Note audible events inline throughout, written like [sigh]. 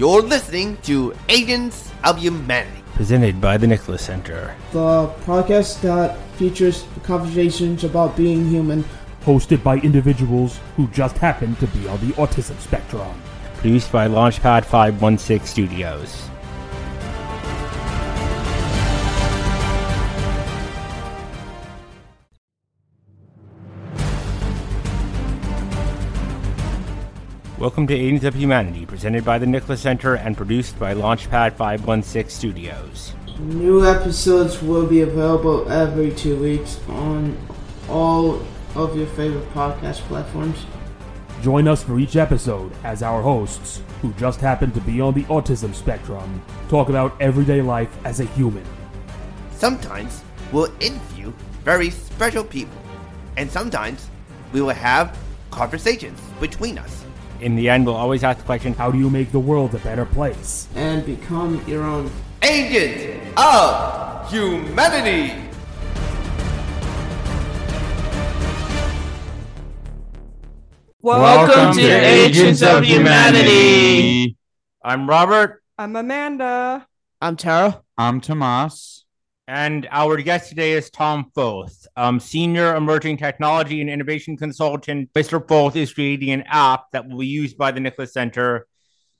You're listening to Agents of Humanity. Presented by the Nicholas Center. The podcast that features conversations about being human. Hosted by individuals who just happen to be on the autism spectrum. Produced by Launchpad 516 Studios. Welcome to Agents of Humanity, presented by the Nicholas Center and produced by Launchpad 516 Studios. New episodes will be available every two weeks on all of your favorite podcast platforms. Join us for each episode as our hosts, who just happen to be on the autism spectrum, talk about everyday life as a human. Sometimes we'll interview very special people, and sometimes we will have conversations between us. In the end, we'll always ask the question How do you make the world a better place? And become your own Agent of Humanity. Welcome, to Agents of Humanity. I'm Robert, I'm Amanda. I'm Tara. I'm Tomas. And our guest today is Tom Foth, um, Senior Emerging Technology and Innovation Consultant. Mr. Foth is creating an app that will be used by the Nicholas Center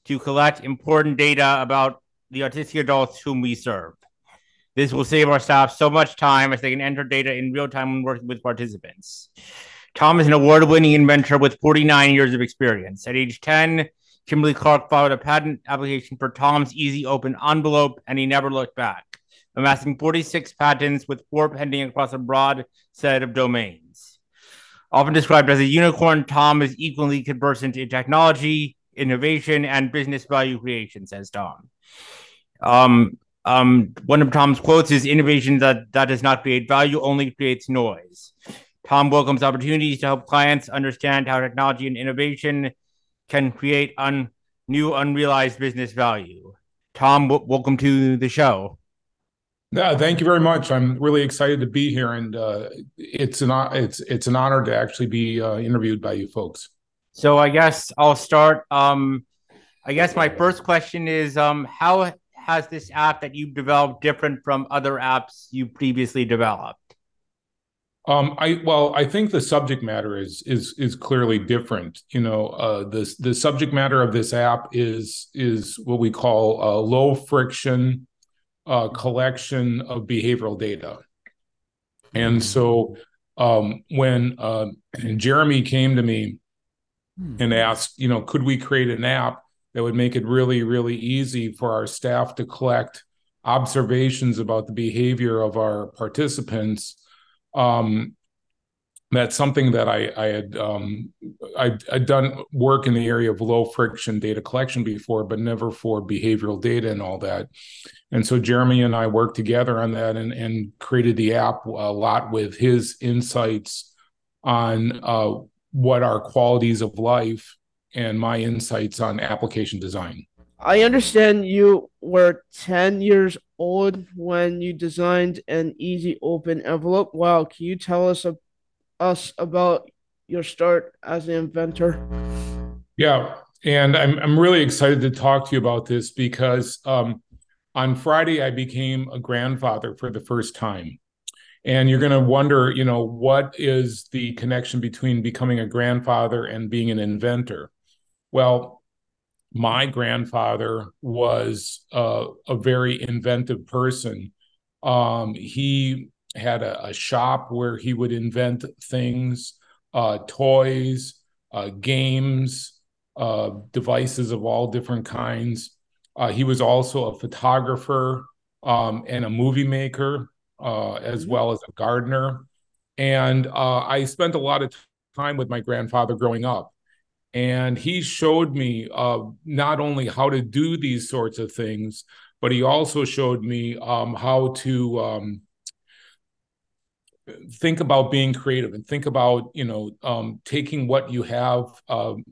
to collect important data about the autistic adults whom we serve. This will save our staff so much time as they can enter data in real time when working with participants. Tom is an award winning inventor with 49 years of experience. At age 10, Kimberly Clark filed a patent application for Tom's Easy Open envelope, and he never looked back, amassing 46 patents with four pending across a broad set of domains. Often described as a unicorn, Tom is equally conversant in technology, innovation, and business value creation, says Tom. Um, um, one of Tom's quotes is innovation that, that does not create value only creates noise. Tom welcomes opportunities to help clients understand how technology and innovation can create un- new unrealized business value. Tom, w- welcome to the show. Yeah, thank you very much. I'm really excited to be here, and uh, it's an it's it's an honor to actually be uh, interviewed by you folks. So I guess I'll start. Um, I guess my first question is, um, how has this app that you've developed different from other apps you previously developed? Um, I well, I think the subject matter is is is clearly different. You know, uh, the the subject matter of this app is is what we call a low friction uh, collection of behavioral data, and so um, when uh, Jeremy came to me and asked, you know, could we create an app that would make it really really easy for our staff to collect observations about the behavior of our participants? Um, that's something that I, I had um, I, I'd done work in the area of low friction data collection before, but never for behavioral data and all that. And so Jeremy and I worked together on that and, and created the app a lot with his insights on uh, what are qualities of life and my insights on application design. I understand you were 10 years old when you designed an easy open envelope. Wow, can you tell us us about your start as an inventor? Yeah, and I'm I'm really excited to talk to you about this because um, on Friday I became a grandfather for the first time. And you're going to wonder, you know, what is the connection between becoming a grandfather and being an inventor? Well, my grandfather was uh, a very inventive person. Um, he had a, a, shop where he would invent things, uh, toys, uh, games, uh, devices of all different kinds. Uh, he was also a photographer um, and a movie maker, uh, as well as a gardener. And I spent a lot of time with my grandfather growing up and he showed me uh, not only how to do these sorts of things but he also showed me um, how to um, think about being creative and think about you know um, taking what you have um,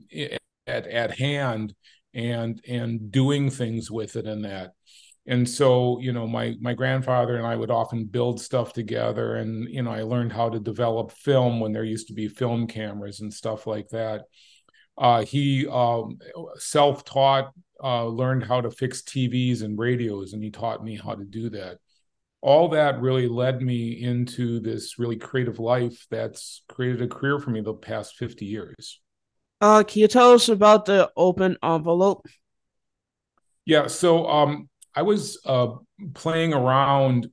at, at hand and and doing things with it and that and so you know my my grandfather and i would often build stuff together and you know i learned how to develop film when there used to be film cameras and stuff like that Uh, he um, self-taught, uh, learned how to fix TVs and radios, and he taught me how to do that. All that really led me into this really creative life that's created a career for me the past 50 years. Uh, can you tell us about the open envelope? Yeah, so um, I was uh, playing around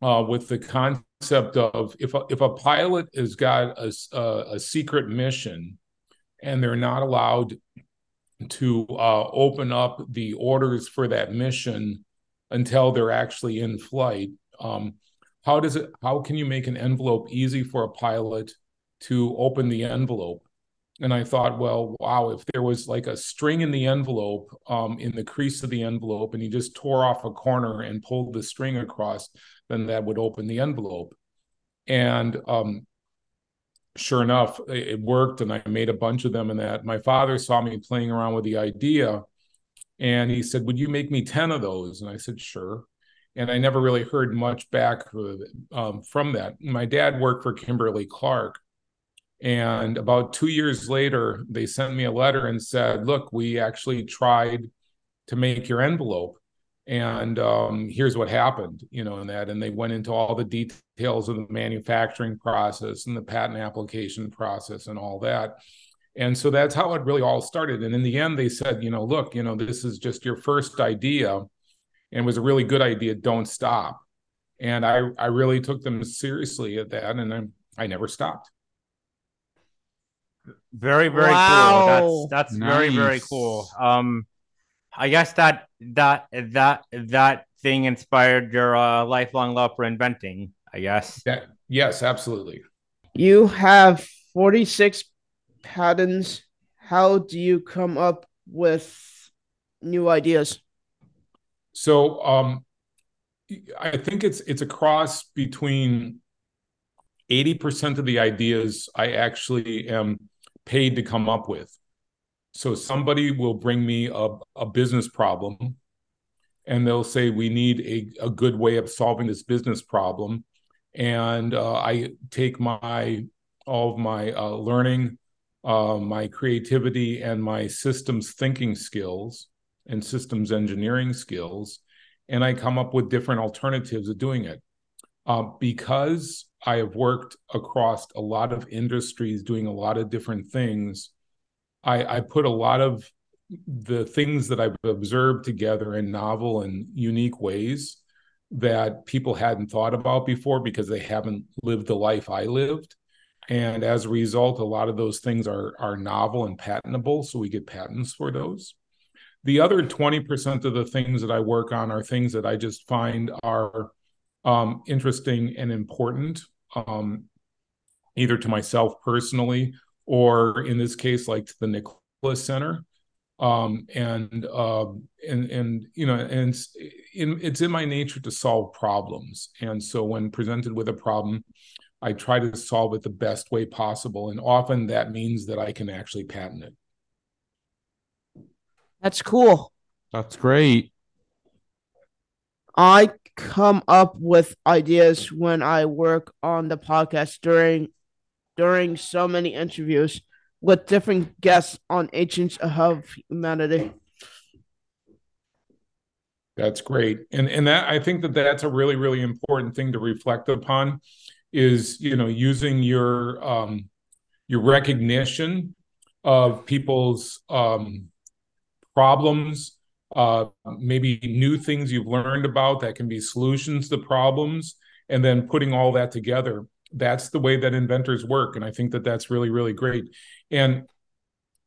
uh, with the concept of if a, if a pilot has got a, a, a secret mission and they're not allowed to uh, open up the orders for that mission until they're actually in flight. Um, how does it? How can you make an envelope easy for a pilot to open the envelope? And I thought, well, wow, if there was like a string in the envelope, um, in the crease of the envelope, and you just tore off a corner and pulled the string across, then that would open the envelope. And um, sure enough, it worked, and I made a bunch of them. And that my father saw me playing around with the idea, and he said, "Would you make me ten of those?" And I said, "Sure." And I never really heard much back um, from that. My dad worked for Kimberly Clark, and about two years later, they sent me a letter and said, "Look, we actually tried to make your envelope." and um, here's what happened you know in that and they went into all the details of the manufacturing process and the patent application process and all that and so that's how it really all started. And in the end, they said, you know, look, you know, this is just your first idea and was a really good idea. Don't stop. And I, I really took them seriously at that. And I, I never stopped. Very, very wow. cool. That's, that's nice. very, very cool. Um, I guess that, that, that, that thing inspired your uh, lifelong love for inventing, I guess. That, yes, absolutely. You have 46 patents, how do you come up with new ideas? So um, I think it's it's a cross between 80% of the ideas I actually am paid to come up with. So somebody will bring me a, a business problem and they'll say, We need a, a good way of solving this business problem. And uh, I take my all of my uh, learning uh, my creativity, and my systems thinking skills and systems engineering skills, and I come up with different alternatives of doing it. Uh, because I have worked across a lot of industries doing a lot of different things, I, I put a lot of the things that I've observed together in novel and unique ways that people hadn't thought about before because they haven't lived the life I lived. And as a result, a lot of those things are, are novel and patentable. So we get patents for those. The other 20% of the things that I work on are things that I just find are um, interesting and important, um, either to myself personally or in this case, like to the Nicholas Center. Um, and uh, and and you know, and it's in it's in my nature to solve problems. And so when presented with a problem, I try to solve it the best way possible. And often that means that I can actually patent it. That's cool. That's great. I come up with ideas when I work on the podcast during during so many interviews with different guests on Agents of Humanity. That's great, and and that I think that that's a really really important thing to reflect upon, is you know using your um, your recognition of people's um, problems, uh, maybe new things you've learned about that can be solutions to problems, and then putting all that together. That's the way that inventors work and i think that that's really really great. And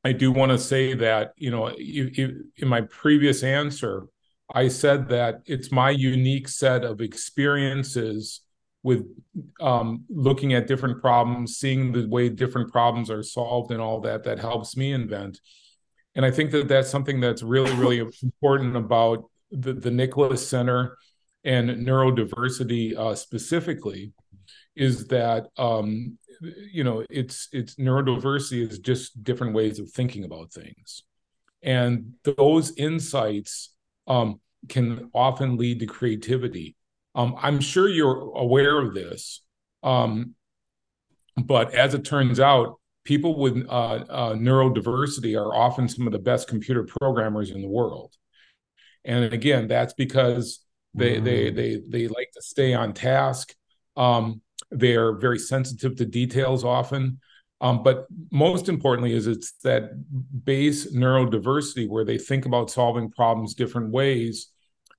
i do want to say that you know you, you, in my previous answer i said that it's my unique set of experiences with um, looking at different problems seeing the way different problems are solved and all that that helps me invent and i think that that's something that's really really [laughs] important about the, the nicholas center and neurodiversity uh, specifically is that um, you know it's it's neurodiversity is just different ways of thinking about things, and those insights um, can often lead to creativity. Um, I'm sure you're aware of this, um, but as it turns out, people with uh, uh, neurodiversity are often some of the best computer programmers in the world. And again, that's because they mm. they they they like to stay on task. Um, they're very sensitive to details often. Um, but most importantly, is it's that base neurodiversity where they think about solving problems different ways,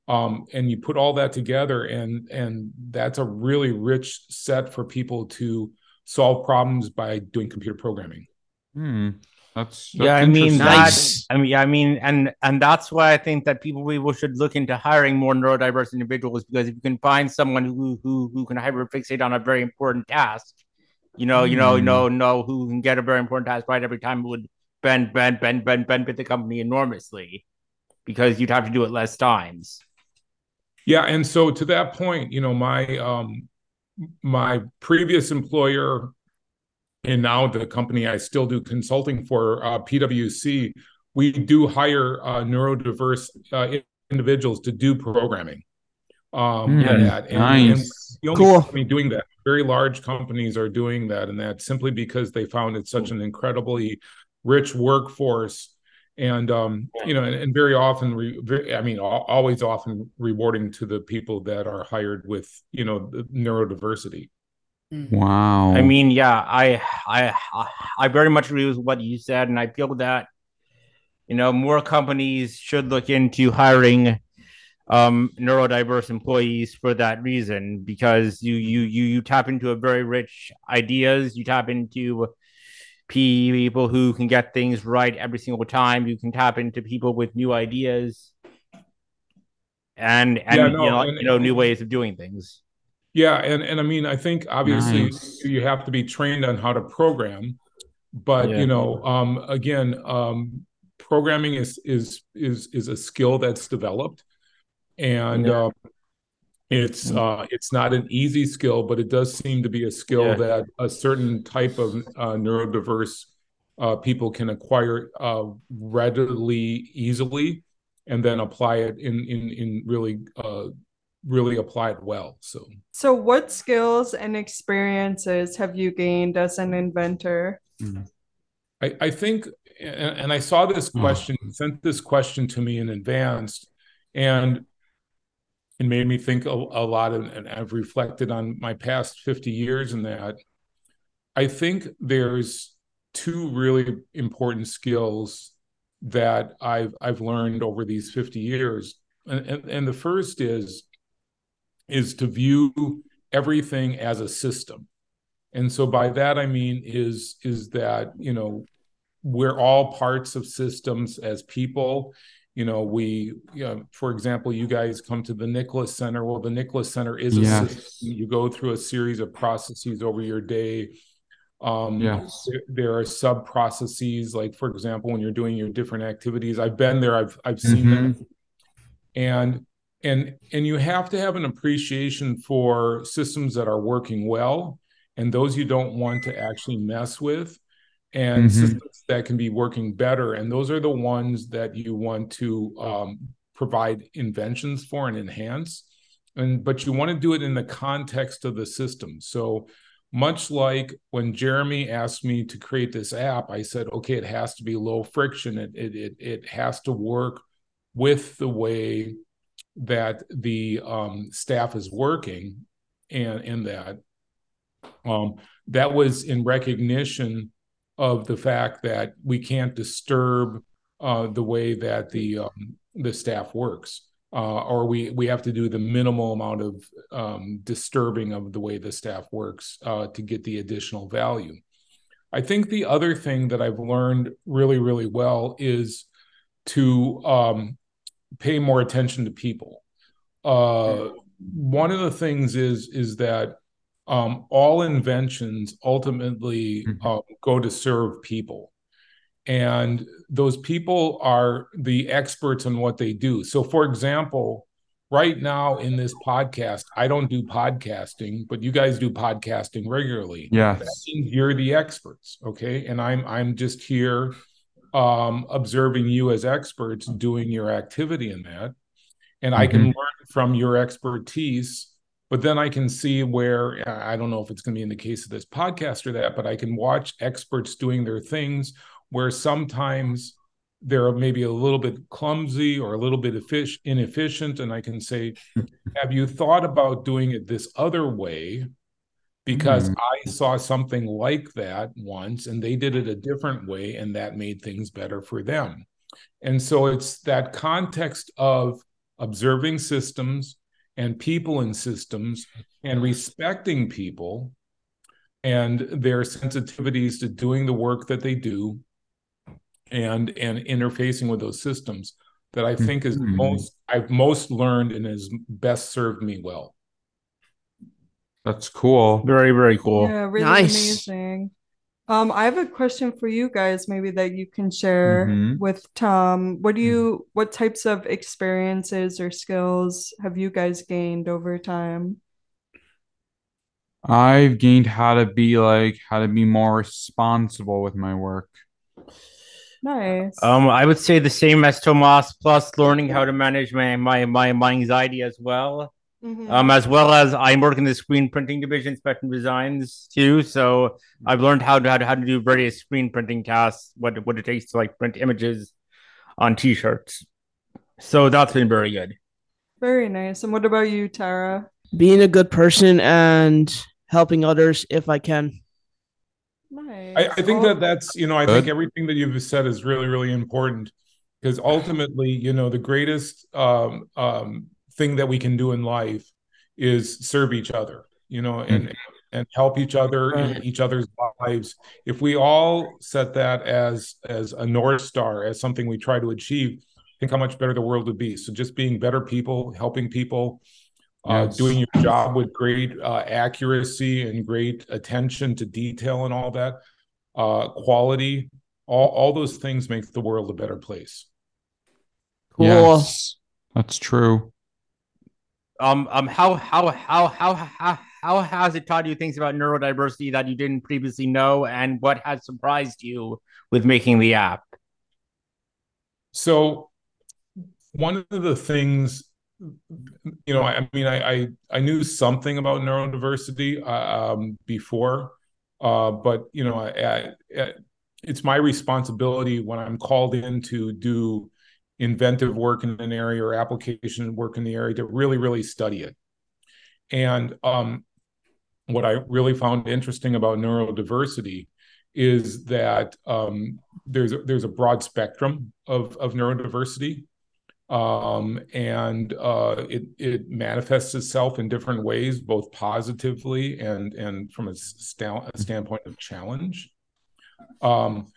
um, and you put all that together, and and that's a really rich set for people to solve problems by doing computer programming. Hmm. That's, that's yeah. I mean, nice. I mean, I mean, and and that's why I think that people people should look into hiring more neurodiverse individuals because if you can find someone who who who can hyperfixate on a very important task, you know, mm. you know, you hmm. know, know who can get a very important task right every time it would bend, bend, bend, bend, bend, benefit the company enormously because you'd have to do it less times. Yeah, and so to that point, you know, my um my previous employer and now the company I still do consulting for, uh, PwC, we do hire uh, neurodiverse uh, individuals to do programming. Um, mm, that. And, nice. and cool. company doing that. Very large companies are doing that, and that simply because they found it such an incredibly rich workforce and um, you know, and, and very often, re, very, I mean, always often rewarding to the people that are hired with you know neurodiversity. Mm-hmm. Wow. I mean, yeah, I I I very much agree with what you said, and I feel that you know more companies should look into hiring um neurodiverse employees for that reason because you you you you tap into a very rich ideas, you tap into people who can get things right every single time. You can tap into people with new ideas and and, yeah, no, you, know, and, you know new ways of doing things. Yeah, and and I mean, I think obviously nice. you have to be trained on how to program, but yeah. you know, um, again, um, programming is is is is a skill that's developed, and yeah. uh, it's uh, it's not an easy skill, but it does seem to be a skill yeah. that a certain type of uh, neurodiverse uh, people can acquire uh, readily, easily, and then apply it in in in really uh, really apply it well. So, so what skills and experiences have you gained as an inventor? Mm-hmm. I, I think, and, and I saw this hmm. question, mm. sent this question to me in advance, and it made me think a, a lot, of, and I've reflected on my past 50 years in that. I think there's two really important skills that I've I've learned over these 50 years. And, and, and the first is is to view everything as a system. And so by that I mean is is that, you know, we're all parts of systems as people. You know, we, you know, for example, you guys come to the Nicholas Center. Well, the Nicholas Center is a yes. system. You go through a series of processes over your day. Um, yes. there, are sub processes, like for example, when you're doing your different activities. I've been there. I've I've seen mm-hmm. them, and and and you have to have an appreciation for systems that are working well and those you don't want to actually mess with and mm-hmm. systems that can be working better. And those are the ones that you want to um, provide inventions for and enhance. And but you want to do it in the context of the system. So much like when jeremy asked me to create this app i said okay it has to be low friction. It it it, it has to work with the way that the um, staff is working and in that. Um, that was in recognition of the fact that we can't disturb uh, the way that the um, the staff works. Uh, or we we have to do the minimal amount of um, disturbing of the way the staff works uh, to get the additional value. I think the other thing that i've learned really really well is to um, pay more attention to people. Uh, one of the things is is that um, all inventions ultimately mm-hmm. uh, go to serve people, and those people are the experts in what they do. So, for example, right now in this podcast, I don't do podcasting, but you guys do podcasting regularly. Means you're the experts, okay? And I'm I'm just here um, observing you as experts doing your activity in that. And mm-hmm. I can mm-hmm. learn from your expertise but then I can see where I don't know if it's going to be in the case of this podcast or that, but I can watch experts doing their things where sometimes they're maybe a little bit clumsy or a little bit inefficient. And I can say, [laughs] Have you thought about doing it this other way? Because mm. I saw something like that once and they did it a different way, and that made things better for them. And so it's that context of observing systems and people in systems and respecting people and their sensitivities to doing the work that they do and and interfacing with those systems that I think is mm-hmm. most I've most learned and has best served me well. That's cool. Very, very cool. Yeah, really nice. amazing. Um, I have a question for you guys, maybe that you can share mm-hmm. with Tom. What do you, mm-hmm. what types of experiences or skills have you guys gained over time? I've gained how to be like how to be more responsible with my work. Nice. Um, I would say the same as Tomas, plus learning how to manage my my my, my anxiety as well. Mm-hmm. Um, as well as I'm working the screen printing division, Spectrum Designs too. So I've learned how to how to, how to do various screen printing tasks, what what it takes to like print images on T-shirts. So that's been very good. Very nice. And what about you, Tara? Being a good person and helping others if I can. Nice. I, I think that that's you know I good. think everything that you've said is really really important because ultimately you know the greatest um, um, thing that we can do in life is serve each other you know and mm. and help each other in each other's lives. If we all set that as as a north star as something we try to achieve think how much better the world would be. So just being better people helping people uh, yes. doing your job with great uh, accuracy and great attention to detail and all that uh, quality all, all those things make the world a better place. Cool. Yes, that's true um, um, how, how, how, how, how, how has it taught you things about neurodiversity that you didn't previously know, and what has surprised you with making the app? So, one of the things, you know, I, mean, I, I, I knew something about neurodiversity uh, um, before, uh, but you know, I, it's my responsibility when I'm called in to do inventive work in an area or application work in the area to really really study it. And um, what i really found interesting about neurodiversity is that um, there's a, there's a broad spectrum of of neurodiversity um, and uh, it it manifests itself in different ways both positively and and from a, st- a standpoint of challenge. Um,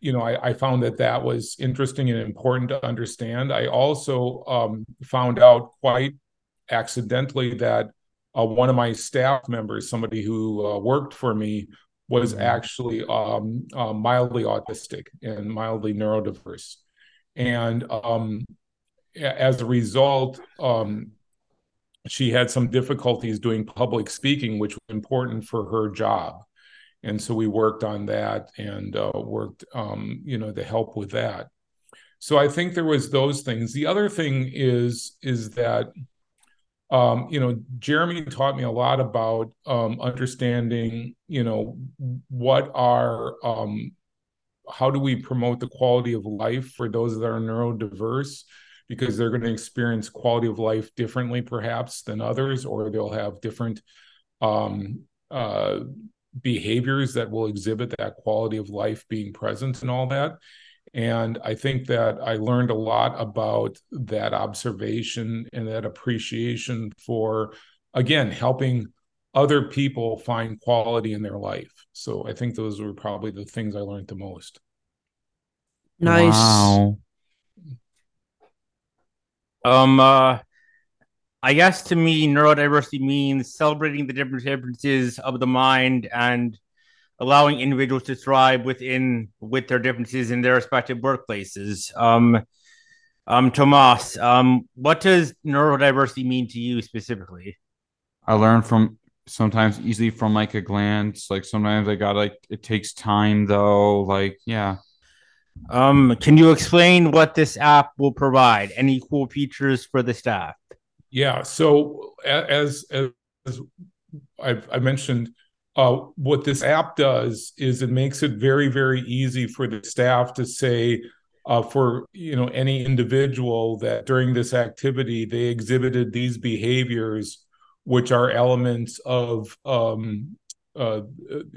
you know, I, I, found that that was interesting and important to understand. I also um, found out quite accidentally that uh, one of my staff members, somebody who uh, worked for me, was mm-hmm. actually um, uh, mildly autistic and mildly neurodiverse. And um, as a result, um, she had some difficulties doing public speaking, which was important for her job and so we worked on that and uh, worked um, you know to help with that. So i think there was those things. The other thing is is that um, you know jeremy taught me a lot about um, understanding you know what are um, how do we promote the quality of life for those that are neurodiverse? Because they're going to experience quality of life differently perhaps than others or they'll have different um, uh, behaviors that will exhibit that quality of life being present and all that. And I think that I learned a lot about that observation and that appreciation for, again, helping other people find quality in their life. So I think those were probably the things I learned the most. Nice. Wow. Um, uh, I guess to me, neurodiversity means celebrating the different differences of the mind and allowing individuals to thrive within with their differences in their respective workplaces. Um, um, Tomas, um, what does neurodiversity mean to you specifically? I learn from sometimes easily from like a glance. Like sometimes I got like it takes time though. Like yeah. Um, can you explain what this app will provide? Any cool features for the staff? Yeah. So as as I've, I mentioned uh, what this app does is it makes it very very easy for the staff to say uh, for you know any individual that during this activity they exhibited these behaviors which are elements of um, uh,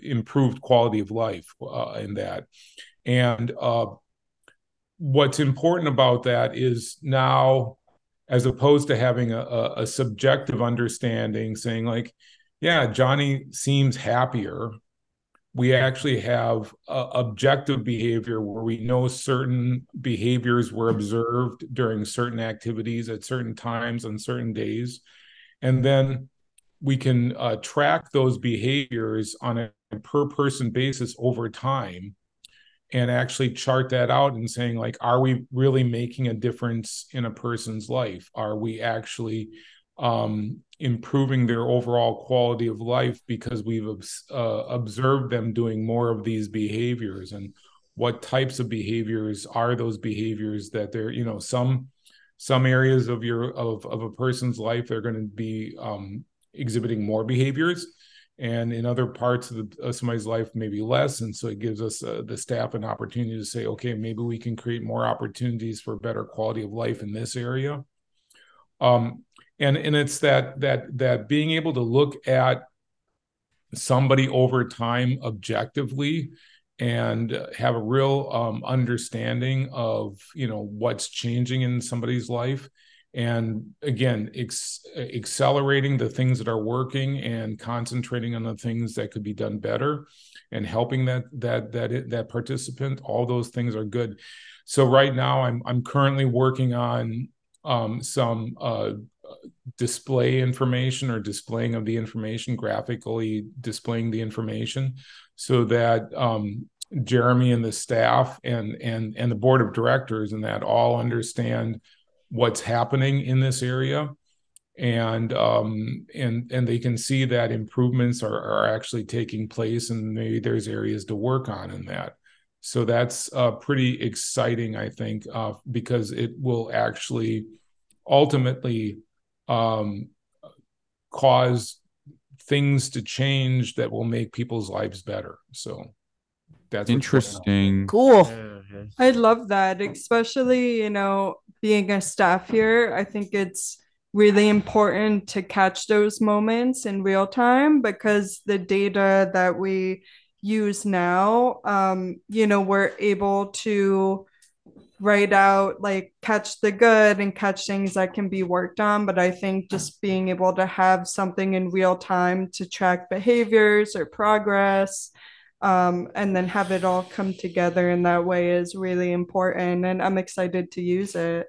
improved quality of life uh, in that and uh, what's important about that is now as opposed to having a, a, subjective understanding saying like yeah, Johnny seems happier. We actually have uh, objective behavior where we know certain behaviors were observed during certain activities at certain times on certain days. And then we can uh, track those behaviors on a per person basis over time and actually chart that out and saying like are we really making a difference in a person's life? Are we actually um, improving their overall quality of life because we've uh, observed them doing more of these behaviors? And what types of behaviors are those behaviors that they're you know some some areas of your of, of a person's life they're going to be um, exhibiting more behaviors and in other parts of, the, of somebody's life maybe less and so it gives us uh, the staff an opportunity to say okay maybe we can create more opportunities for better quality of life in this area. Um, and and it's that that that being able to look at somebody over time objectively and have a real um, understanding of you know what's changing in somebody's life and again ex- accelerating the things that are working and concentrating on the things that could be done better and helping that that that that participant all those things are good. So right now i'm i'm currently working on um, some uh, display information or displaying of the information graphically displaying the information so that um, jeremy and the staff and and and the board of directors and that all understand what's happening in this area and um and and they can see that improvements are, are actually taking place and maybe there's areas to work on in that so that's uh, pretty exciting i think uh, because it will actually ultimately um, cause things to change that will make people's lives better. So that's interesting. Cool. I love that, especially, you know, being a staff here. I think it's really important to catch those moments in real time because the data that we use now, um, you know, we're able to write out like catch the good and catch things that can be worked on but i think just being able to have something in real time to track behaviors or progress um, and then have it all come together in that way is really important and i'm excited to use it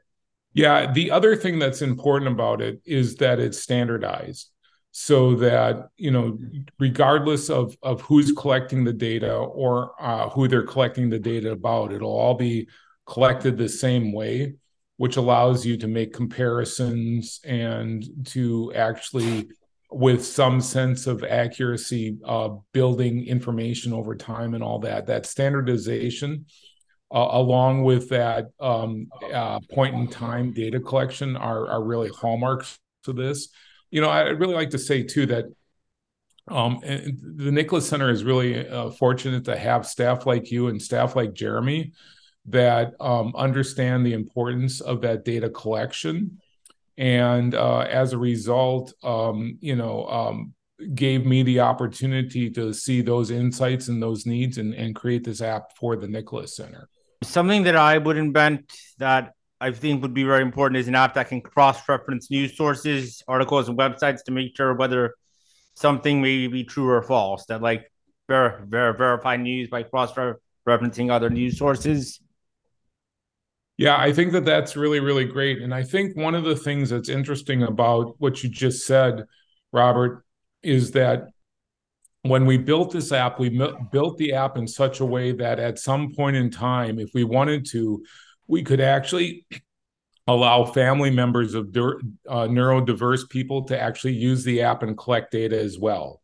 yeah the other thing that's important about it is that it's standardized so that you know regardless of of who's collecting the data or uh, who they're collecting the data about it'll all be collected the same way, which allows you to make comparisons and to actually, with some sense of accuracy, uh, building information over time and all that. That standardization, uh, along with that um, uh, point in time data collection, are, are really hallmarks to this. You know, I'd really like to say too that um, the Nicholas Center is really uh, fortunate to have staff like you and staff like Jeremy that um, understand the importance of that data collection and uh, as a result um, you know um, gave me the opportunity to see those insights and those needs and, and create this app for the nicholas center something that i would invent that i think would be very important is an app that can cross-reference news sources articles and websites to make sure whether something may be true or false that like ver- ver- verify news by cross-referencing other news sources yeah, I think that that's really, really great. And I think one of the things that's interesting about what you just said, Robert, is that when we built this app, we built the app in such a way that at some point in time, if we wanted to, we could actually [clears throat] allow family members of uh, neurodiverse people to actually use the app and collect data as well.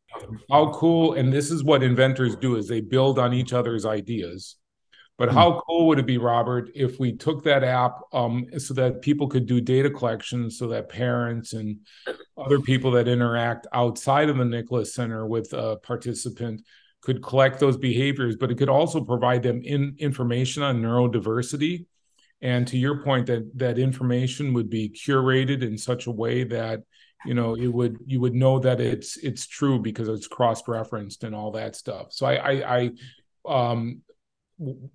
How cool! And this is what inventors do: is they build on each other's ideas But mm. how cool would it be, Robert, if we took that app um, so that people could do data collection so that parents and other people that interact outside of the Nicholas Center with a participant could collect those behaviors, but it could also provide them in information on neurodiversity. And to your point, that that information would be curated in such a way that you know it would you would know that it's it's true because it's cross referenced and all that stuff. So I I, I um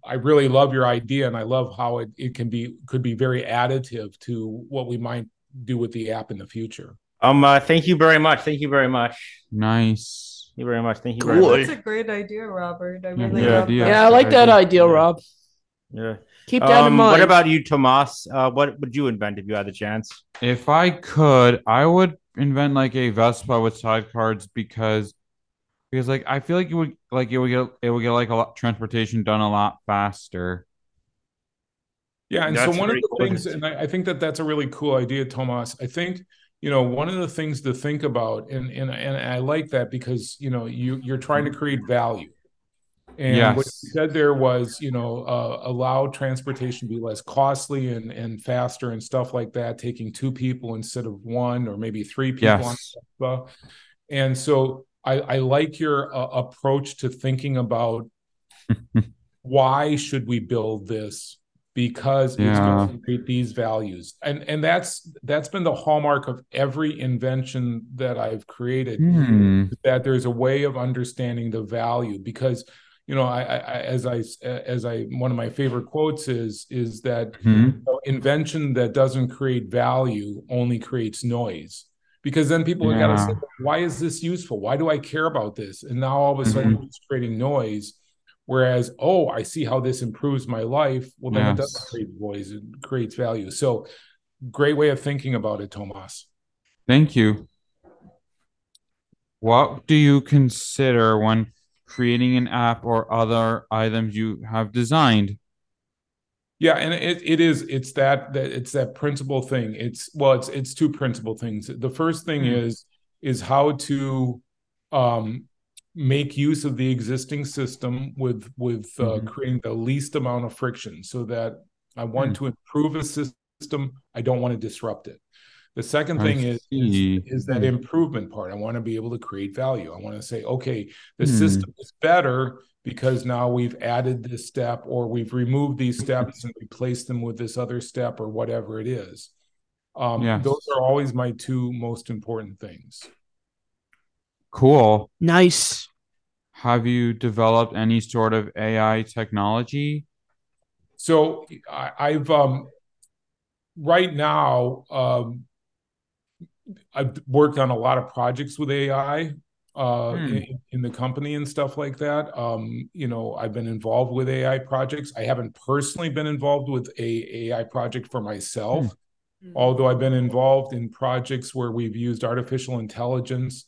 I really love your idea and I love how it, it can be could be very additive to what we might do with the app in the future. Um uh, thank you very much. Thank you very much. Nice. Thank you very much. Thank you very much. That's a great idea, Robert. I really yeah, love that. Yeah, I like that idea, Rob. Yeah. Keep that um, in mind. What about you, Tomas? Uh, what would you invent if you had the chance? If I could, I would invent like a Vespa with sidecars because because like I feel like it would like it would get it would get like a lot transportation done a lot faster. Yeah, and that's so one of the cool. things, and I, I, think that that's a really cool idea, Tomas. I think you know one of the things to think about, and and and I like that because you know you you're trying to create value. And yes. what you said there was, you know, uh, allow transportation to be less costly and and faster and stuff like that, taking two people instead of one or maybe three people. Yes. On and so I, I like your uh, approach to thinking about [laughs] why should we build this because yeah. it's going to create these values and and that's that's been the hallmark of every invention that i've created mm. that there's a way of understanding the value because you know I, I, as i as i one of my favorite quotes is is that mm-hmm. you know, invention that doesn't create value only creates noise because then people yeah. got to say, why is this useful? Why do I care about this? And now all of a sudden mm-hmm. it's creating noise. Whereas, oh, I see how this improves my life. Well, then yes. it doesn't create noise; it creates value. So, great way of thinking about it, Tomas. Thank you. What do you consider when creating an app or other items you have designed? Yeah, and it, it is it's that that it's that principal thing. It's well, it's it's two principal things. The first thing mm-hmm. is is how to um, make use of the existing system with with uh, mm-hmm. creating the least amount of friction, so that I want mm-hmm. to improve a system. I don't want to disrupt it. The second thing is, is, is that hmm. improvement part. I want to be able to create value. I want to say, okay, the mm. system is better because now we've added this step or we've removed these steps and replaced them with this other step or whatever it is. Um, yes. Those are always my two most important things. Cool. Nice. Have you developed any sort of AI technology? So I, have um, right now um, I've worked on a lot of projects with AI uh, hmm. in, in, the company and stuff like that. Um, you know, I've been involved with AI projects. I haven't personally been involved with a AI project for myself, hmm. although I've been involved in projects where we've used artificial intelligence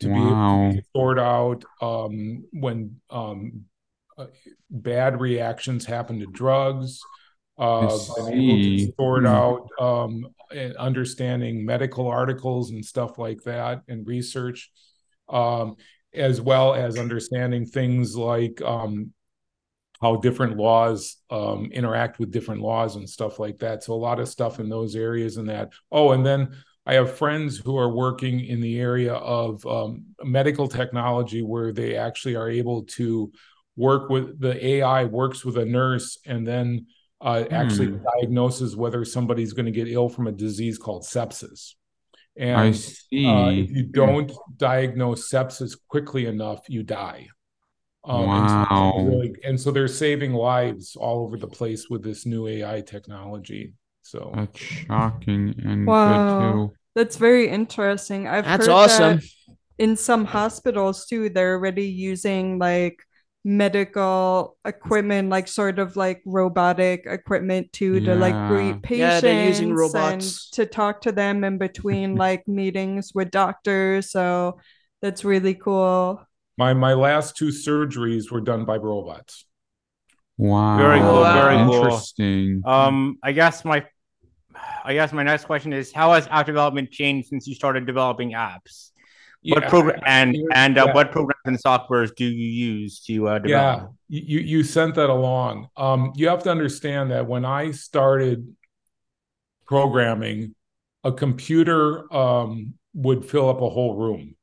to wow. be able to sort out um, when um, uh, bad reactions happen to drugs. Uh, to sort hmm. out um, understanding medical articles and stuff like that and research um, as well as understanding things like um, how different laws um, interact with different laws and stuff like that. So a lot of stuff in those areas and that. Oh, and then I have friends who are working in the area of um, medical technology where they actually are able to work with the AI works with a nurse and then uh, actually mm. diagnoses whether somebody's going to get ill from a disease called sepsis. And i uh, if you don't diagnose sepsis quickly enough, you die. Um, wow. And so, really, and so they're saving lives all over the place with this new AI technology. So that's shocking and wow. That's very interesting. I've that's heard awesome. That in some hospitals too, they're already using like medical equipment, like sort of like robotic equipment too, yeah. to like greet patients yeah, using robots. and to talk to them in between [laughs] like meetings with doctors. So that's really cool. My my last two surgeries were done by robots. Wow. Very cool. Wow. Very interesting. Cool. Um, I guess my I guess my next question is how has app development changed since you started developing apps? What program and and uh, yeah. what programs and softwares do you use to uh, Yeah, you you sent that along. Um, you have to understand that when I started programming, a computer um, would fill up a whole room.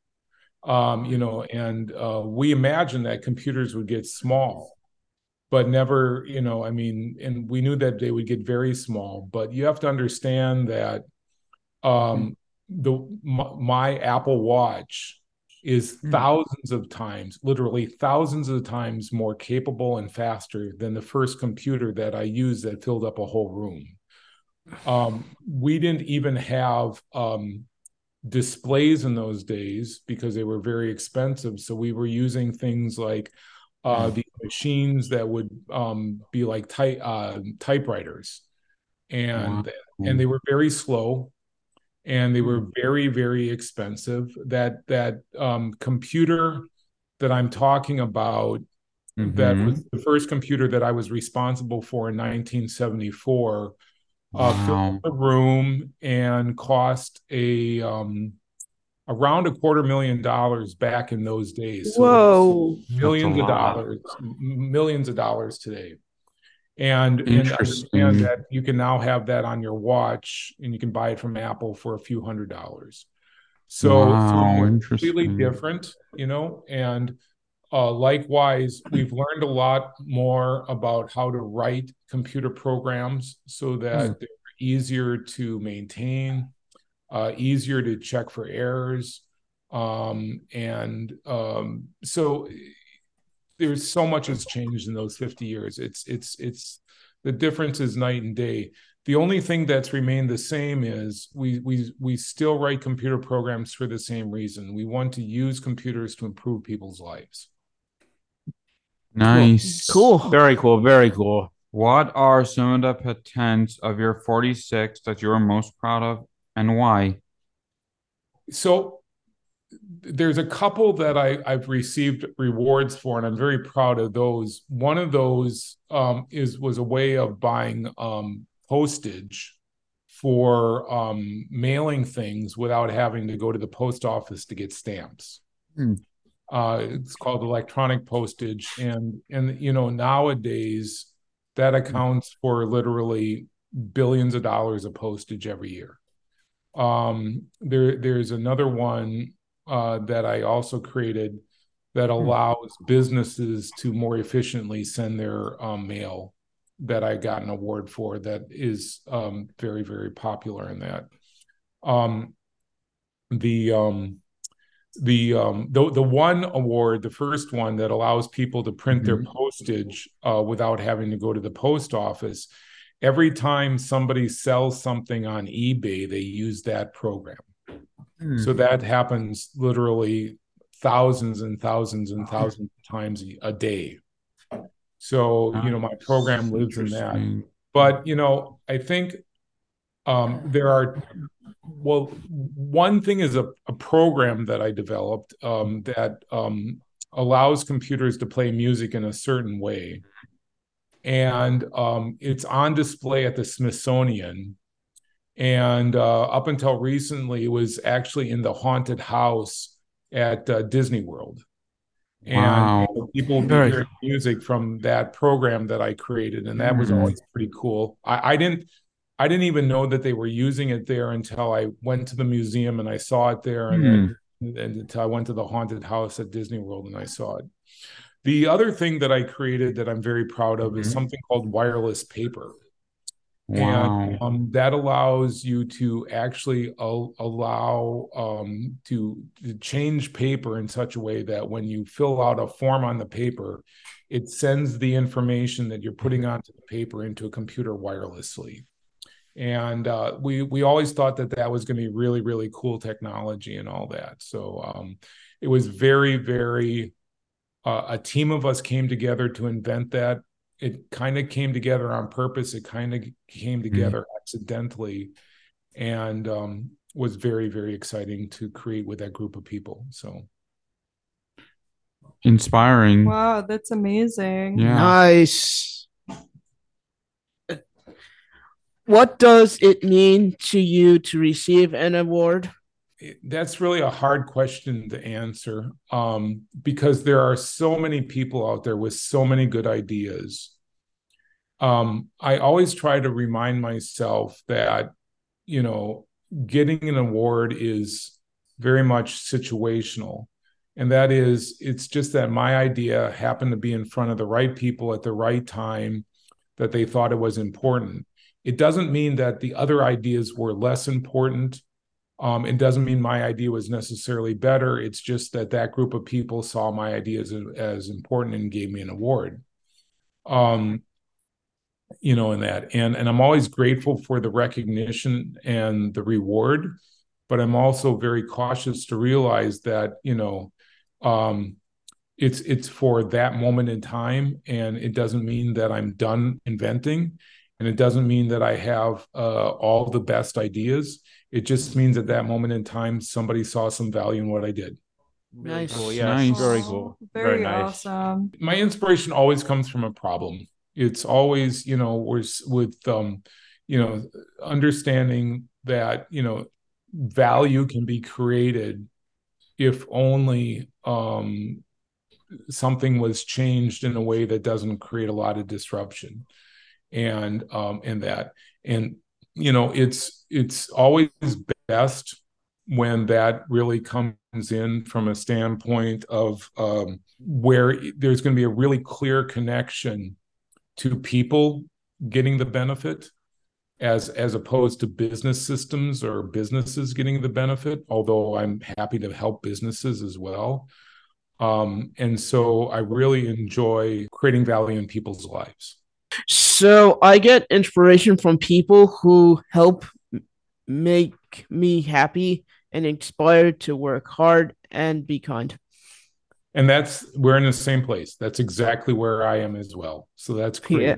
Um, you know, and uh, we imagined that computers would get small, but never, you know, I mean, and we knew that they would get very small. But you have to understand that um, the my, my Apple Watch is Hmm. thousands of times, literally thousands of times more capable and faster than the first computer that I used that filled up a whole room. Um, we didn't even have um, displays in those days because they were very expensive. So we were using things like uh, the machines that would um, be like type uh, typewriters, and Wow. and they were very slow and they were very very expensive. That that um, computer that i'm talking about that Mhm. was the first computer that i was responsible for in 1974 uh, filled the room and cost a um, around a quarter million dollars back in those days. So Whoa. millions of dollars millions of dollars today and and understand that you can now have that on your watch and you can buy it from apple for a few hundred dollars. So, Wow, so completely different you know and uh, likewise we've learned a lot more about how to write computer programs so that Hmm. they're easier to maintain uh, easier to check for errors um, and um, so there's so much has changed in those 50 years it's it's it's the difference is night and day the only thing that's remained the same is we we we still write computer programs for the same reason we want to use computers to improve people's lives Nice. Cool. Very cool. Very cool. What are some of the patents of your 46 that you are most proud of and why? so there's a couple that I, I've received rewards for, and I'm very proud of those. One of those um, is was a way of buying um, postage for um, mailing things without having to go to the post office to get stamps. Hmm. Uh, it's called electronic postage, and and you know nowadays that accounts for literally billions of dollars of postage every year. Um, there, there's another one uh, that I also created that allows businesses to more efficiently send their um, mail. That I got an award for. That is um, very, very popular in that. Um, the um, the um, the the one award, the first one that allows people to print their postage uh, without having to go to the post office every time somebody sells something on eBay, they use that program. So that happens literally thousands and thousands and thousands of times a day. So, you know, my program lives in that. But, you know, I think um, there are, well, one thing is a, a program that I developed um, that um, allows computers to play music in a certain way and um, it's on display at the Smithsonian. And uh, up until recently, it was actually in the haunted house at uh, Disney World. Wow. And people would be Very hearing music from that program that I created, and that was Mhm. always pretty cool. I, I didn't, I didn't even know that they were using it there until I went to the museum and I saw it there, and then and until I went to the haunted house at Disney World and I saw it. The other thing that I created that I'm very proud of is Mhm. something called wireless paper. Wow. And um, that allows you to actually al- allow um, to, to change paper in such a way that when you fill out a form on the paper, it sends the information that you're putting onto the paper into a computer wirelessly. And uh, we we always thought that that was going to be really really cool technology and all that. So um, it was very very uh, a team of us came together to invent that it kind of came together on purpose it kind of came together accidentally and um, was very very exciting to create with that group of people so Inspiring. Wow, that's amazing. Yeah. Nice. What does it mean to you to receive an award that's really a hard question to answer um, because there are so many people out there with so many good ideas. Um, I always try to remind myself that, you know, getting an award is very much situational. And that is, it's just that my idea happened to be in front of the right people at the right time that they thought it was important. It doesn't mean that the other ideas were less important um, it doesn't mean my idea was necessarily better. It's just that that group of people saw my ideas as, as important and gave me an award. Um, you know, in that, and and I'm always grateful for the recognition and the reward, but I'm also very cautious to realize that you know, um, it's it's for that moment in time, and it doesn't mean that I'm done inventing, and it doesn't mean that I have uh, all the best ideas it just means at that moment in time, somebody saw some value in what I did. Nice. Cool. Yeah, Nice. very cool. Very, Very nice. awesome. My inspiration always comes from a problem. It's always, you know, with with um, you know, understanding that you know value can be created if only um, something was changed in a way that doesn't create a lot of disruption and um, and that and you know it's it's always best when that really comes in from a standpoint of um, where there's going to be a really clear connection to people getting the benefit as as opposed to business systems or businesses getting the benefit although i'm happy to help businesses as well. Um, and so i really enjoy creating value in people's lives So I get inspiration from people who help make me happy and inspired to work hard and be kind. and that's we're in the same place that's exactly where i am as well so that's great Yeah.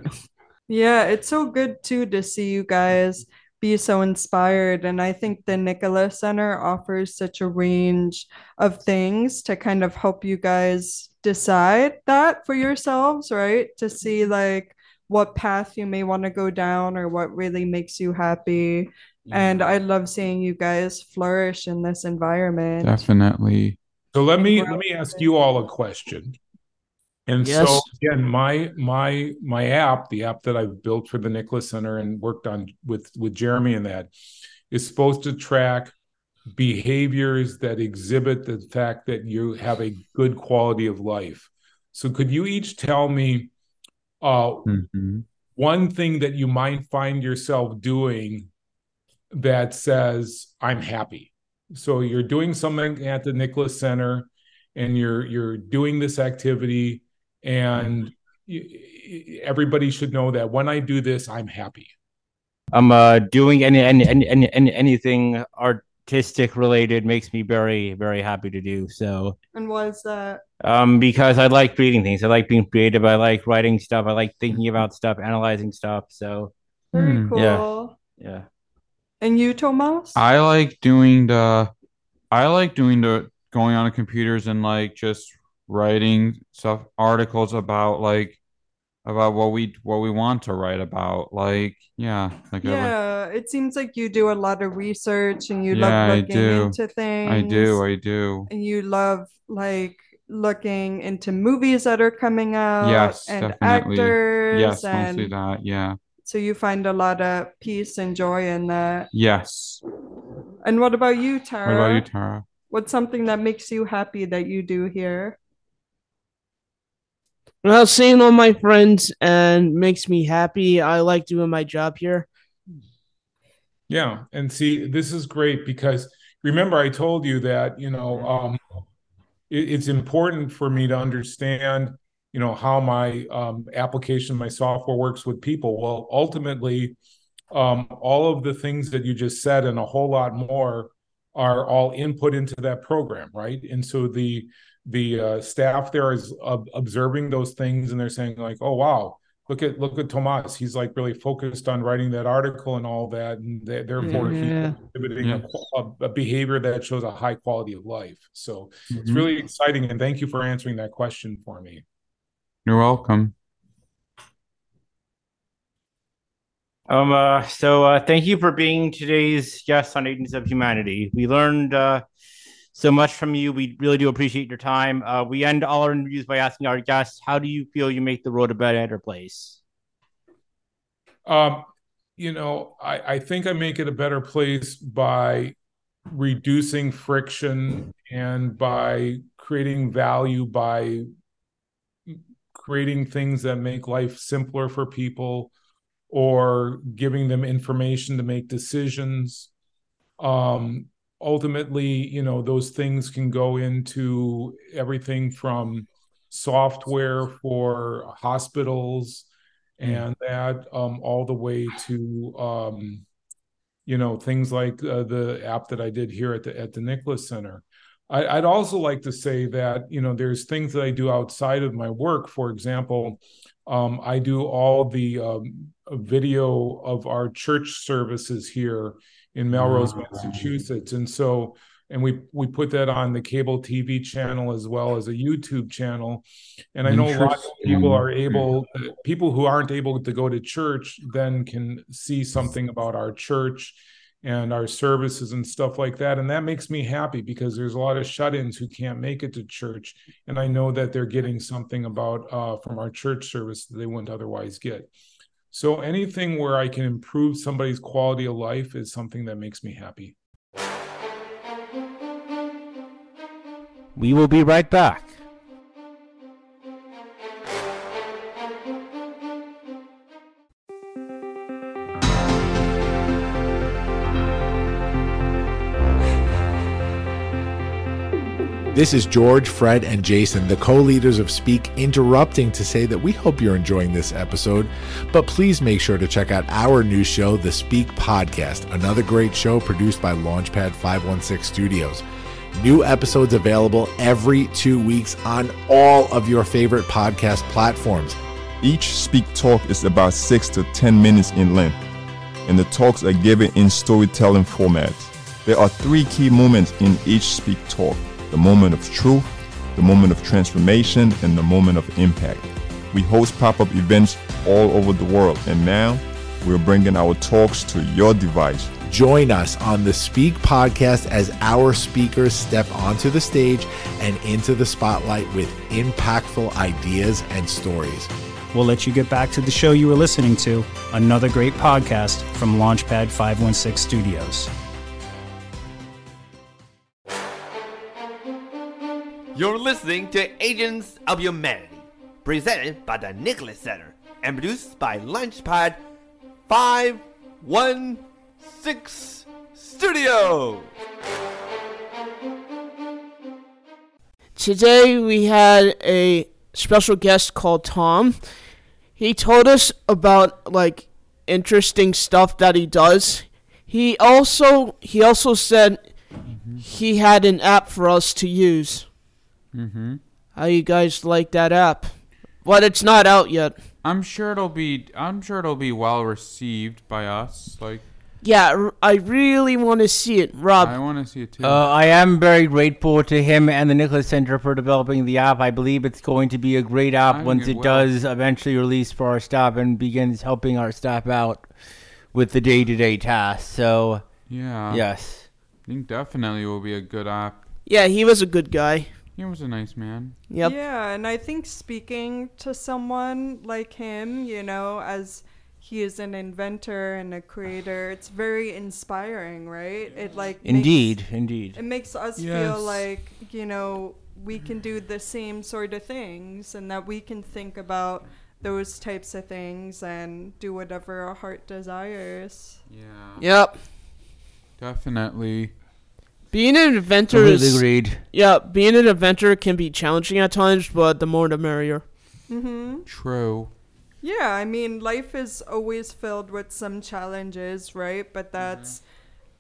Yeah, it's so good too to see you guys be so inspired. And I think the Nicholas Center offers such a range of things to kind of help you guys decide that for yourselves, right? To see like what path you may want to go down or what really makes you happy. And I love seeing you guys flourish in this environment. Definitely. So let me let me ask you all a question. And so Yes. again, my my my app, the app that I've built for the Nicholas Center and worked on with with Jeremy and that, is supposed to track behaviors that exhibit the fact that you have a good quality of life. So could you each tell me uh, Mhm. one thing that you might find yourself doing that says i'm happy so you're doing something at the nicholas center and you're you're doing this activity and y- everybody should know that when i do this i'm happy I'm uh doing any any any, any, any anything artistic related makes me very very happy to do so. And was that? Um, because I like creating things. I like being creative. I like writing stuff. I like thinking about stuff, analyzing stuff. So Very Hmm. cool. Yeah. yeah. And you, Tomas? I like doing the I like doing the going on the computers and like just writing stuff articles about like about what we what we want to write about. Like yeah, like Yeah, it seems like you do a lot of research and you Yeah, love looking into things. I do, I do. and you love like looking into movies that are coming out Yes, and definitely. actors Yes, and mostly that. Yeah. so you find a lot of peace and joy in that. Yes. And what about you, Tara? What about you, Tara? What's something that makes you happy that you do here? Well, seeing all my friends and makes me happy. I like doing my job here. yeah and see this is great because remember i told you that you know um it, it's important for me to understand you know how my um, application my software works with people well ultimately um, all of the things that you just said and a whole lot more are all input into that program right and so the the uh, staff there is ob- observing those things and they're saying like oh wow look at look at tomas he's like really focused on writing that article and all that and th- therefore Yeah. he's exhibiting Yeah. a, a, a behavior that shows a high quality of life so it's Mhm. really exciting and thank you for answering that question for me You're welcome. Um, uh, so uh, thank you for being today's guest on Agents of Humanity. We learned uh, so much from you. We really do appreciate your time. Uh, we end all our interviews by asking our guests, "How do you feel you make the road a better place?" Um, you know, I, I think I make it a better place by reducing friction and by creating value by creating things that make life simpler for people or giving them information to make decisions um, ultimately you know those things can go into everything from software for hospitals hmm. and that um, all the way to um, you know things like uh, the app that I did here at the at the Nicholas Center. I, would also like to say that you know there's things that I do outside of my work. For example, um, I do all the um, video of our church services here in Melrose, oh, Massachusetts, and so and we we put that on the cable TV channel as well as a YouTube channel. And I know a lot of people are able, people who aren't able to go to church, then can see something about our church and our services and stuff like that. And that makes me happy because there's a lot of shut-ins who can't make it to church, and I know that they're getting something about uh, from our church service that they wouldn't otherwise get. So anything where I can improve somebody's quality of life is something that makes me happy. We will be right back. This is George, Fred, and Jason, the co leaders of Speak, interrupting to say that we hope you're enjoying this episode. But please make sure to check out our new show, The Speak Podcast, another great show produced by Launchpad 516 Studios. New episodes available every two weeks on all of your favorite podcast platforms. Each Speak Talk is about six to 10 minutes in length, and the talks are given in storytelling format. There are three key moments in each Speak Talk the moment of truth, the moment of transformation, and the moment of impact. We host pop up events all over the world, and now we're bringing our talks to your device. Join us on the Speak podcast as our speakers step onto the stage and into the spotlight with impactful ideas and stories. We'll let you get back to the show you were listening to, another great podcast from Launchpad 516 Studios. You're listening to Agents of Humanity, presented by the Nicholas Center and produced by Launchpad 516 Studio. Today we had a special guest called Tom. He told us about like interesting stuff that he does. He also he also said he had an app for us to use. Mm-hmm. How you guys like that app? But it's not out yet. I'm sure it'll be. I'm sure it'll be well received by us. Like. Yeah, I really want to see it, Rob. I want to see it too. Uh, I am very grateful to him and the Nicholas Center for developing the app. I believe it's going to be a great app I once it, it does eventually release for our staff and begins helping our staff out with the day-to-day tasks. So, yeah, yes, I think definitely will be a good app. Yeah, he was a good guy. He was a nice man. Yep. Yeah, and I think speaking to someone like him, you know, as he is an inventor and a creator, it's very inspiring, right? It like Indeed, makes, indeed. It makes us yes. feel like, you know, we can do the same sort of things and that we can think about those types of things and do whatever our heart desires. Yeah. Yep. Definitely. Being an inventor is agreed. yeah. Being an inventor can be challenging at times, but the more the merrier. Mm-hmm. True. Yeah, I mean, life is always filled with some challenges, right? But that's mm-hmm.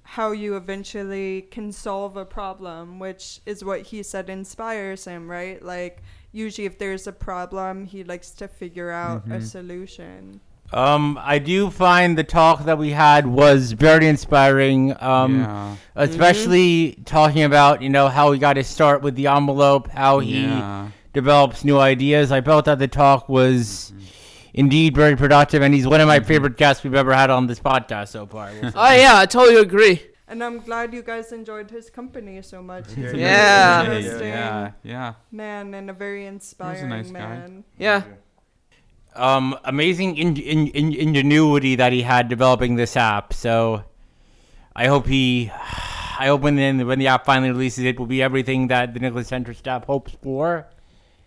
how you eventually can solve a problem, which is what he said inspires him, right? Like, usually, if there's a problem, he likes to figure out mm-hmm. a solution. Um, I do find the talk that we had was very inspiring. Um, yeah. especially mm-hmm. talking about you know how he got to start with the envelope, how he yeah. develops new ideas. I felt that the talk was mm-hmm. indeed very productive, and he's one of my favorite guests we've ever had on this podcast so far. [laughs] oh yeah, I totally agree. And I'm glad you guys enjoyed his company so much. He's yeah. yeah, yeah, yeah. Man, and a very inspiring nice man. Guy. Yeah. Um, amazing in, in, in, ingenuity that he had developing this app. So, I hope he, [sighs] I hope when the, when the app finally releases, it will be everything that the Nicholas Center staff hopes for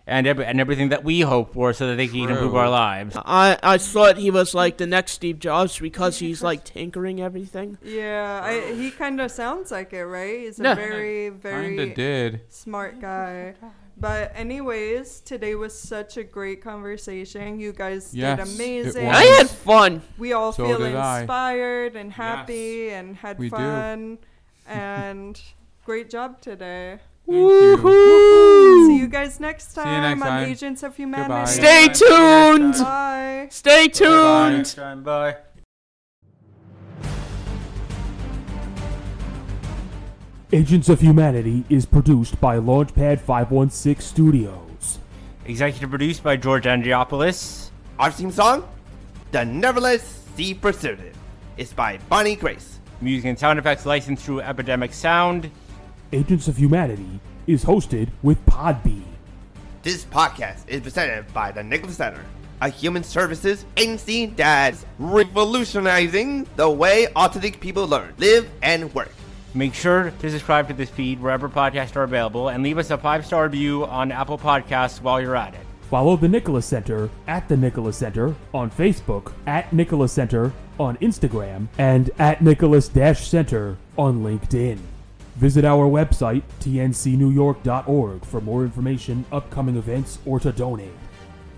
and every, and everything that we hope for, so that they can improve our lives. I I thought he was like the next Steve Jobs because he's like tinkering everything. Yeah, I, he kind of sounds like it, right? He's a yeah. very very did. smart guy. [laughs] But anyways, today was such a great conversation. You guys yes, did amazing. I had fun. We all so feel inspired I. and happy yes, and had fun. and [laughs] great job today. Woohoo! See you guys next time, See you next time. Agents of Humanity. Goodbye. Stay tuned. Bye. Stay tuned. Bye. Bye. Agents of Humanity is produced by Launchpad 516 Studios. Executive produced by George Andriopoulos. Our theme song, The Nevertheless Sea Pursuited, is by Bonnie Grace. Music and sound effects licensed through Epidemic Sound. Agents of Humanity is hosted with Podbean. This podcast is presented by the Nicholas Center, a human services agency that's revolutionizing the way autistic people learn, live, and work. Make sure to subscribe to this feed wherever podcasts are available and leave us a five star review on Apple Podcasts while you're at it. Follow the Nicholas Center at the Nicholas Center on Facebook, at Nicholas Center on Instagram, and at Nicholas Center on LinkedIn. Visit our website, tncnewyork.org, for more information, upcoming events, or to donate.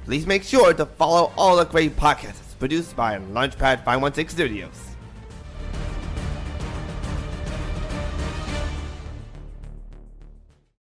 Please make sure to follow all the great podcasts produced by Launchpad 516 Studios.